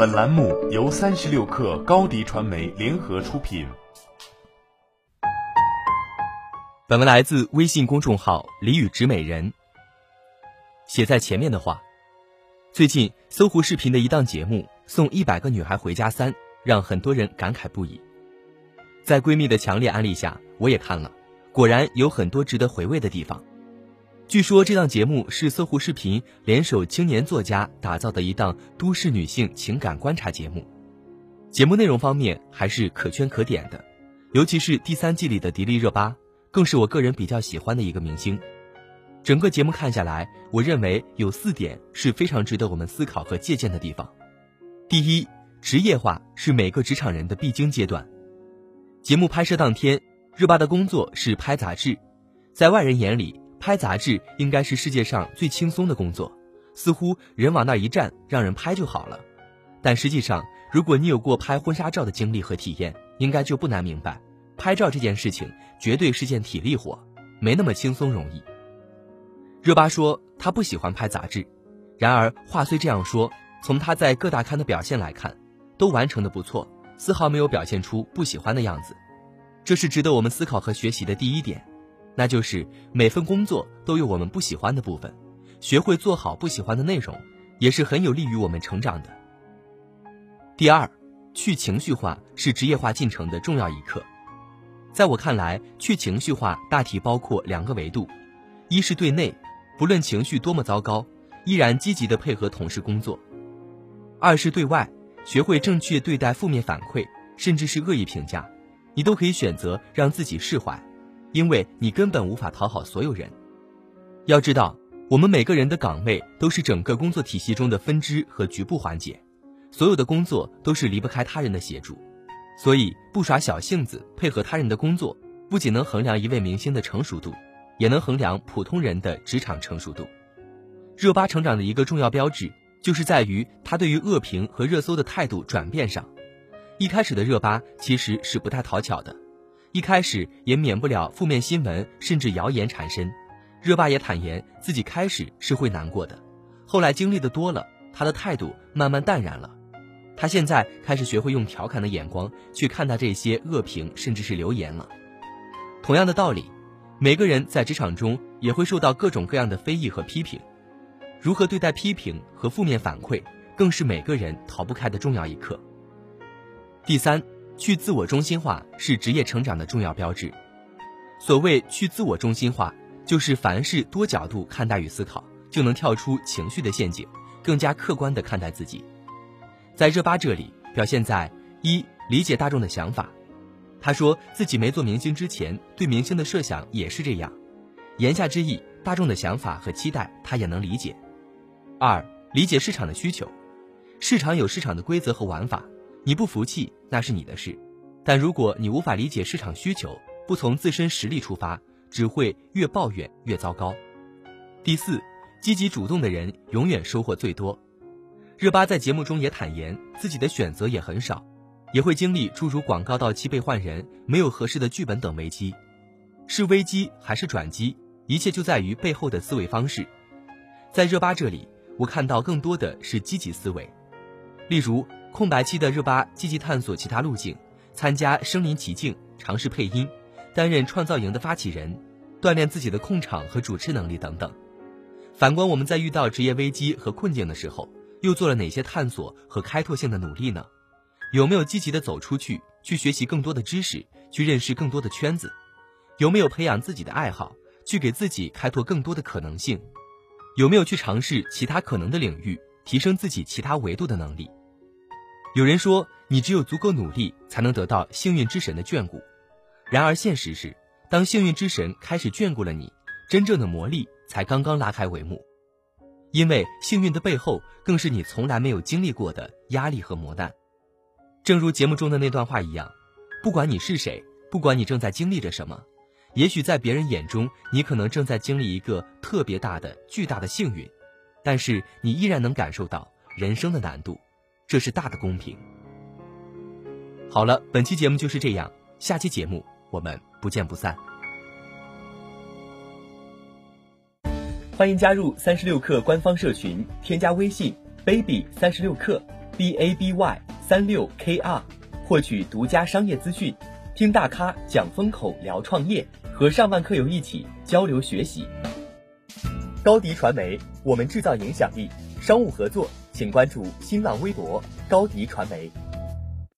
本栏目由三十六氪高低传媒联合出品。本文来自微信公众号“李宇植美人”。写在前面的话：最近搜狐视频的一档节目《送一百个女孩回家三》，让很多人感慨不已。在闺蜜的强烈安利下，我也看了，果然有很多值得回味的地方。据说这档节目是搜狐视频联手青年作家打造的一档都市女性情感观察节目，节目内容方面还是可圈可点的，尤其是第三季里的迪丽热巴，更是我个人比较喜欢的一个明星。整个节目看下来，我认为有四点是非常值得我们思考和借鉴的地方。第一，职业化是每个职场人的必经阶段。节目拍摄当天，热巴的工作是拍杂志，在外人眼里。拍杂志应该是世界上最轻松的工作，似乎人往那一站，让人拍就好了。但实际上，如果你有过拍婚纱照的经历和体验，应该就不难明白，拍照这件事情绝对是件体力活，没那么轻松容易。热巴说她不喜欢拍杂志，然而话虽这样说，从她在各大刊的表现来看，都完成的不错，丝毫没有表现出不喜欢的样子，这是值得我们思考和学习的第一点。那就是每份工作都有我们不喜欢的部分，学会做好不喜欢的内容，也是很有利于我们成长的。第二，去情绪化是职业化进程的重要一课。在我看来，去情绪化大体包括两个维度：一是对内，不论情绪多么糟糕，依然积极的配合同事工作；二是对外，学会正确对待负面反馈，甚至是恶意评价，你都可以选择让自己释怀。因为你根本无法讨好所有人。要知道，我们每个人的岗位都是整个工作体系中的分支和局部环节，所有的工作都是离不开他人的协助。所以，不耍小性子，配合他人的工作，不仅能衡量一位明星的成熟度，也能衡量普通人的职场成熟度。热巴成长的一个重要标志，就是在于她对于恶评和热搜的态度转变上。一开始的热巴其实是不太讨巧的。一开始也免不了负面新闻甚至谣言缠身，热巴也坦言自己开始是会难过的，后来经历的多了，他的态度慢慢淡然了。他现在开始学会用调侃的眼光去看待这些恶评甚至是留言了。同样的道理，每个人在职场中也会受到各种各样的非议和批评，如何对待批评和负面反馈，更是每个人逃不开的重要一课。第三。去自我中心化是职业成长的重要标志。所谓去自我中心化，就是凡事多角度看待与思考，就能跳出情绪的陷阱，更加客观地看待自己。在热巴这里，表现在一理解大众的想法。他说自己没做明星之前，对明星的设想也是这样。言下之意，大众的想法和期待他也能理解。二理解市场的需求，市场有市场的规则和玩法。你不服气那是你的事，但如果你无法理解市场需求，不从自身实力出发，只会越抱怨越糟糕。第四，积极主动的人永远收获最多。热巴在节目中也坦言，自己的选择也很少，也会经历诸如广告到期被换人、没有合适的剧本等危机。是危机还是转机，一切就在于背后的思维方式。在热巴这里，我看到更多的是积极思维，例如。空白期的热巴积极探索其他路径，参加《身临其境》，尝试配音，担任创造营的发起人，锻炼自己的控场和主持能力等等。反观我们在遇到职业危机和困境的时候，又做了哪些探索和开拓性的努力呢？有没有积极的走出去，去学习更多的知识，去认识更多的圈子？有没有培养自己的爱好，去给自己开拓更多的可能性？有没有去尝试其他可能的领域，提升自己其他维度的能力？有人说，你只有足够努力，才能得到幸运之神的眷顾。然而，现实是，当幸运之神开始眷顾了你，真正的魔力才刚刚拉开帷幕。因为幸运的背后，更是你从来没有经历过的压力和磨难。正如节目中的那段话一样，不管你是谁，不管你正在经历着什么，也许在别人眼中，你可能正在经历一个特别大的、巨大的幸运，但是你依然能感受到人生的难度。这是大的公平。好了本期节目就是这样下期节目我们不见不散。欢迎加入三十六氪官方社群添加微信 baby 三十六氪 baby 三六 kr 获取独家商业资讯听大咖讲风口聊创业和上万课友一起交流学习。高迪传媒我们制造影响力商务合作请关注新浪微博高迪传媒。